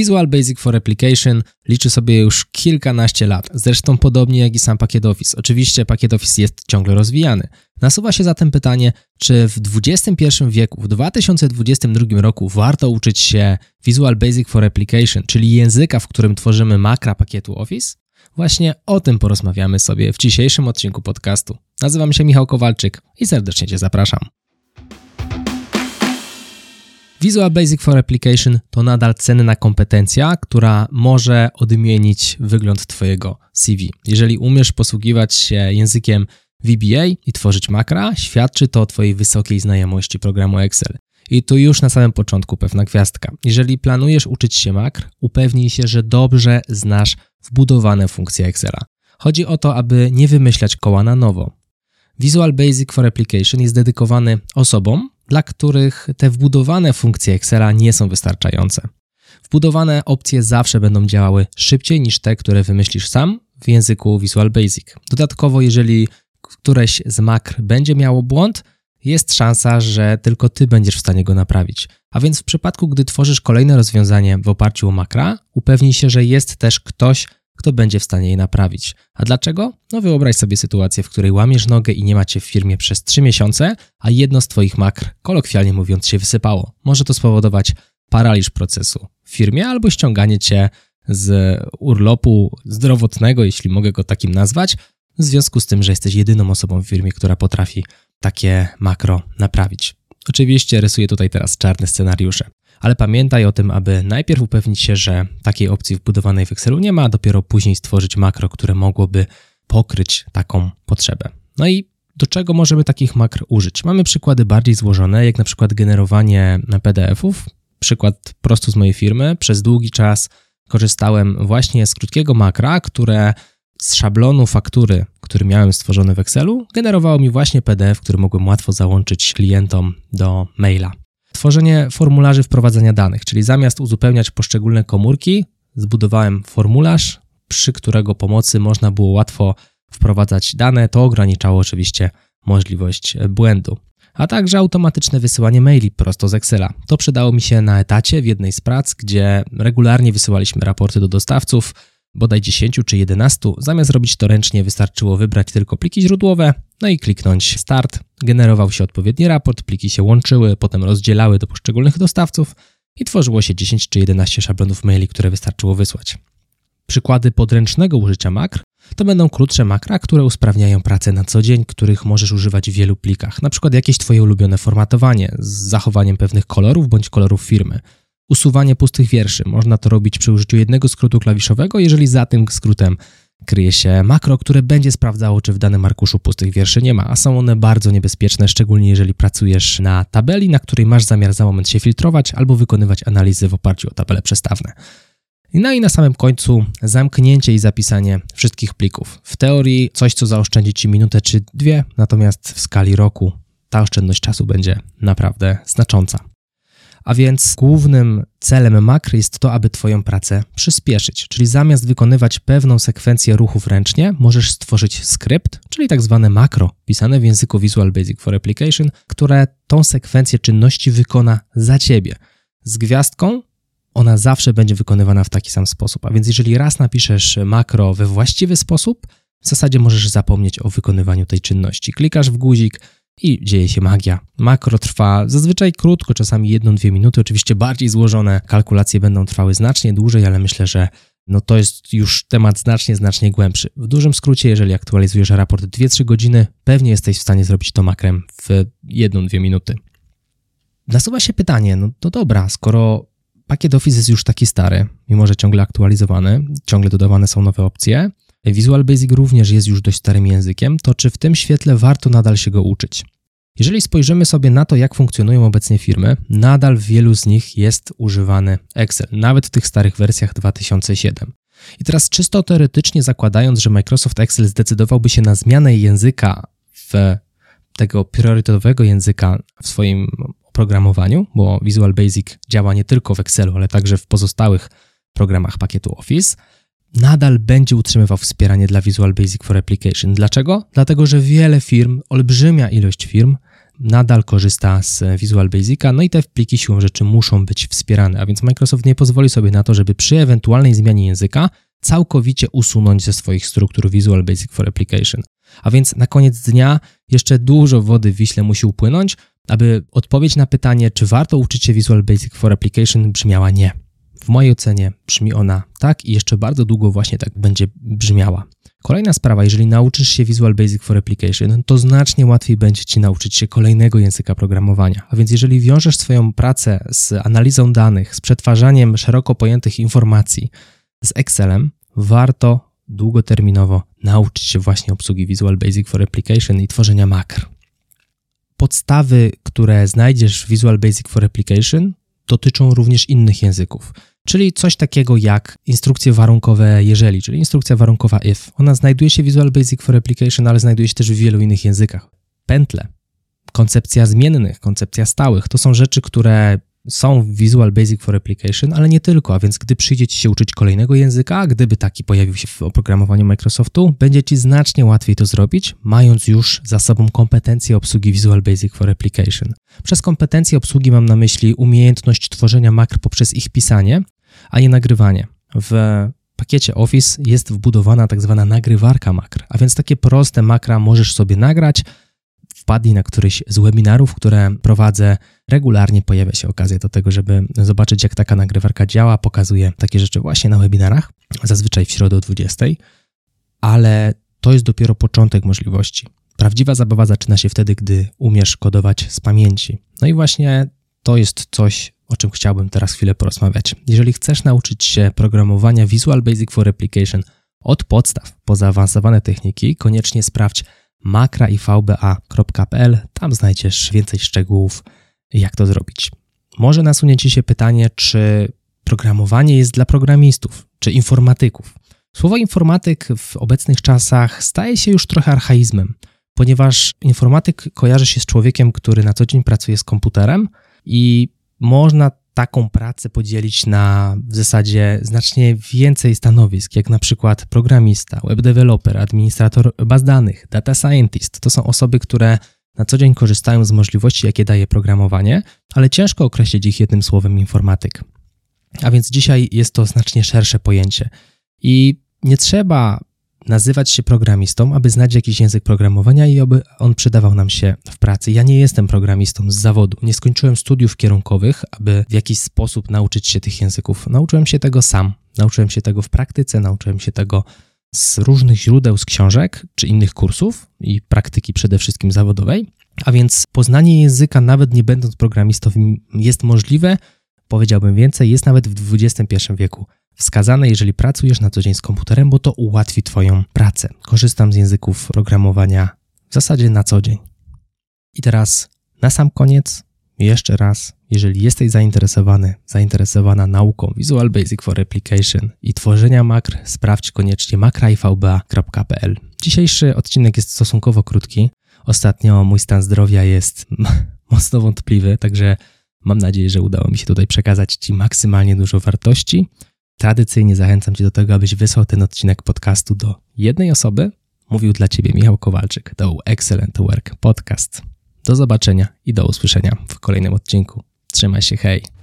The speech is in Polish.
Visual Basic for Application liczy sobie już kilkanaście lat, zresztą podobnie jak i sam pakiet Office. Oczywiście pakiet Office jest ciągle rozwijany. Nasuwa się zatem pytanie, czy w XXI wieku, w 2022 roku warto uczyć się Visual Basic for Application, czyli języka, w którym tworzymy makra pakietu Office? Właśnie o tym porozmawiamy sobie w dzisiejszym odcinku podcastu. Nazywam się Michał Kowalczyk i serdecznie Cię zapraszam. Visual Basic for Application to nadal cenna kompetencja, która może odmienić wygląd Twojego CV. Jeżeli umiesz posługiwać się językiem VBA i tworzyć makra, świadczy to o Twojej wysokiej znajomości programu Excel. I tu już na samym początku pewna gwiazdka. Jeżeli planujesz uczyć się makr, upewnij się, że dobrze znasz wbudowane funkcje Excela. Chodzi o to, aby nie wymyślać koła na nowo. Visual Basic for Application jest dedykowany osobom, dla których te wbudowane funkcje Excela nie są wystarczające. Wbudowane opcje zawsze będą działały szybciej niż te, które wymyślisz sam w języku Visual Basic. Dodatkowo, jeżeli któreś z makr będzie miało błąd, jest szansa, że tylko ty będziesz w stanie go naprawić. A więc w przypadku, gdy tworzysz kolejne rozwiązanie w oparciu o makra, upewnij się, że jest też ktoś, kto będzie w stanie je naprawić. A dlaczego? No wyobraź sobie sytuację, w której łamiesz nogę i nie macie w firmie przez 3 miesiące, a jedno z twoich makr, kolokwialnie mówiąc, się wysypało. Może to spowodować paraliż procesu w firmie albo ściąganie cię z urlopu zdrowotnego, jeśli mogę go takim nazwać, w związku z tym, że jesteś jedyną osobą w firmie, która potrafi takie makro naprawić. Oczywiście rysuję tutaj teraz czarne scenariusze, ale pamiętaj o tym, aby najpierw upewnić się, że takiej opcji wbudowanej w Excelu nie ma, a dopiero później stworzyć makro, które mogłoby pokryć taką potrzebę. No i do czego możemy takich makr użyć? Mamy przykłady bardziej złożone, jak na przykład generowanie PDF-ów. Przykład prosto z mojej firmy. Przez długi czas korzystałem właśnie z krótkiego makra, które z szablonu faktury, który miałem stworzony w Excelu, generowało mi właśnie PDF, który mogłem łatwo załączyć klientom do maila. Tworzenie formularzy wprowadzania danych, czyli zamiast uzupełniać poszczególne komórki, zbudowałem formularz, przy którego pomocy można było łatwo wprowadzać dane. To ograniczało oczywiście możliwość błędu. A także automatyczne wysyłanie maili prosto z Excela. To przydało mi się na etacie w jednej z prac, gdzie regularnie wysyłaliśmy raporty do dostawców, bodaj 10 czy 11. Zamiast robić to ręcznie, wystarczyło wybrać tylko pliki źródłowe, no i kliknąć Start. Generował się odpowiedni raport, pliki się łączyły, potem rozdzielały do poszczególnych dostawców i tworzyło się 10 czy 11 szablonów maili, które wystarczyło wysłać. Przykłady podręcznego użycia makr to będą krótsze makra, które usprawniają pracę na co dzień, których możesz używać w wielu plikach. Na przykład jakieś Twoje ulubione formatowanie z zachowaniem pewnych kolorów bądź kolorów firmy usuwanie pustych wierszy. Można to robić przy użyciu jednego skrótu klawiszowego, jeżeli za tym skrótem kryje się makro, które będzie sprawdzało, czy w danym arkuszu pustych wierszy nie ma, a są one bardzo niebezpieczne, szczególnie jeżeli pracujesz na tabeli, na której masz zamiar za moment się filtrować albo wykonywać analizy w oparciu o tabele przestawne. No i na samym końcu zamknięcie i zapisanie wszystkich plików. W teorii coś, co zaoszczędzi Ci minutę czy dwie, natomiast w skali roku ta oszczędność czasu będzie naprawdę znacząca. A więc głównym celem makry jest to, aby Twoją pracę przyspieszyć. Czyli zamiast wykonywać pewną sekwencję ruchów ręcznie, możesz stworzyć skrypt, czyli tak zwane makro, pisane w języku Visual Basic for Application, które tą sekwencję czynności wykona za Ciebie. Z gwiazdką ona zawsze będzie wykonywana w taki sam sposób. A więc jeżeli raz napiszesz makro we właściwy sposób, w zasadzie możesz zapomnieć o wykonywaniu tej czynności. Klikasz w guzik, i dzieje się magia. Makro trwa zazwyczaj krótko, czasami jedną-dwie minuty. Oczywiście bardziej złożone kalkulacje będą trwały znacznie dłużej, ale myślę, że no to jest już temat znacznie, znacznie głębszy. W dużym skrócie, jeżeli aktualizujesz raport 2-3 godziny, pewnie jesteś w stanie zrobić to makrem w 1-2 minuty. Nasuwa się pytanie, no to dobra, skoro pakiet Office jest już taki stary, mimo że ciągle aktualizowany, ciągle dodawane są nowe opcje, Visual Basic również jest już dość starym językiem, to czy w tym świetle warto nadal się go uczyć? Jeżeli spojrzymy sobie na to, jak funkcjonują obecnie firmy, nadal w wielu z nich jest używany Excel, nawet w tych starych wersjach 2007. I teraz czysto teoretycznie zakładając, że Microsoft Excel zdecydowałby się na zmianę języka w tego priorytetowego języka w swoim oprogramowaniu, bo Visual Basic działa nie tylko w Excelu, ale także w pozostałych programach pakietu Office, nadal będzie utrzymywał wspieranie dla Visual Basic for Application. Dlaczego? Dlatego, że wiele firm, olbrzymia ilość firm nadal korzysta z Visual Basica, no i te pliki siłą rzeczy muszą być wspierane, a więc Microsoft nie pozwoli sobie na to, żeby przy ewentualnej zmianie języka całkowicie usunąć ze swoich struktur Visual Basic for Application. A więc na koniec dnia jeszcze dużo wody w Wiśle musi upłynąć, aby odpowiedź na pytanie, czy warto uczyć się Visual Basic for Application brzmiała nie. W mojej ocenie brzmi ona tak i jeszcze bardzo długo właśnie tak będzie brzmiała. Kolejna sprawa, jeżeli nauczysz się Visual Basic for Application, to znacznie łatwiej będzie Ci nauczyć się kolejnego języka programowania. A więc jeżeli wiążesz swoją pracę z analizą danych, z przetwarzaniem szeroko pojętych informacji z Excelem, warto długoterminowo nauczyć się właśnie obsługi Visual Basic for Application i tworzenia makr. Podstawy, które znajdziesz w Visual Basic for Application, dotyczą również innych języków czyli coś takiego jak instrukcje warunkowe jeżeli, czyli instrukcja warunkowa if. Ona znajduje się w Visual Basic for Application, ale znajduje się też w wielu innych językach. Pętle, koncepcja zmiennych, koncepcja stałych, to są rzeczy, które są w Visual Basic for Application, ale nie tylko, a więc gdy przyjdzie Ci się uczyć kolejnego języka, gdyby taki pojawił się w oprogramowaniu Microsoftu, będzie Ci znacznie łatwiej to zrobić, mając już za sobą kompetencje obsługi Visual Basic for Application. Przez kompetencje obsługi mam na myśli umiejętność tworzenia makr poprzez ich pisanie, a nie nagrywanie. W pakiecie Office jest wbudowana tak zwana nagrywarka makr, a więc takie proste makra możesz sobie nagrać, wpadli na któryś z webinarów, które prowadzę, regularnie pojawia się okazja do tego, żeby zobaczyć, jak taka nagrywarka działa. Pokazuję takie rzeczy właśnie na webinarach, zazwyczaj w środę o 20, ale to jest dopiero początek możliwości. Prawdziwa zabawa zaczyna się wtedy, gdy umiesz kodować z pamięci. No i właśnie to jest coś, o czym chciałbym teraz chwilę porozmawiać. Jeżeli chcesz nauczyć się programowania Visual Basic for Application od podstaw po zaawansowane techniki, koniecznie sprawdź makra.ivba.pl. Tam znajdziesz więcej szczegółów, jak to zrobić. Może nasunie Ci się pytanie, czy programowanie jest dla programistów, czy informatyków. Słowo informatyk w obecnych czasach staje się już trochę archaizmem, ponieważ informatyk kojarzy się z człowiekiem, który na co dzień pracuje z komputerem i można taką pracę podzielić na w zasadzie znacznie więcej stanowisk, jak na przykład programista, web developer, administrator baz danych, data scientist. To są osoby, które na co dzień korzystają z możliwości, jakie daje programowanie, ale ciężko określić ich jednym słowem informatyk. A więc dzisiaj jest to znacznie szersze pojęcie. I nie trzeba nazywać się programistą, aby znać jakiś język programowania i aby on przydawał nam się w pracy. Ja nie jestem programistą z zawodu. Nie skończyłem studiów kierunkowych, aby w jakiś sposób nauczyć się tych języków. Nauczyłem się tego sam. Nauczyłem się tego w praktyce, nauczyłem się tego z różnych źródeł, z książek czy innych kursów i praktyki przede wszystkim zawodowej. A więc poznanie języka, nawet nie będąc programistą, jest możliwe. Powiedziałbym więcej, jest nawet w XXI wieku wskazane, jeżeli pracujesz na co dzień z komputerem, bo to ułatwi Twoją pracę. Korzystam z języków programowania w zasadzie na co dzień. I teraz na sam koniec, jeszcze raz, jeżeli jesteś zainteresowany, zainteresowana nauką Visual Basic for Application i tworzenia makr, sprawdź koniecznie makraivba.pl. Dzisiejszy odcinek jest stosunkowo krótki. Ostatnio mój stan zdrowia jest mocno wątpliwy, także mam nadzieję, że udało mi się tutaj przekazać Ci maksymalnie dużo wartości. Tradycyjnie zachęcam Cię do tego, abyś wysłał ten odcinek podcastu do jednej osoby. Mówił dla Ciebie Michał Kowalczyk. To Excellent Work Podcast. Do zobaczenia i do usłyszenia w kolejnym odcinku. Trzymaj się, hej!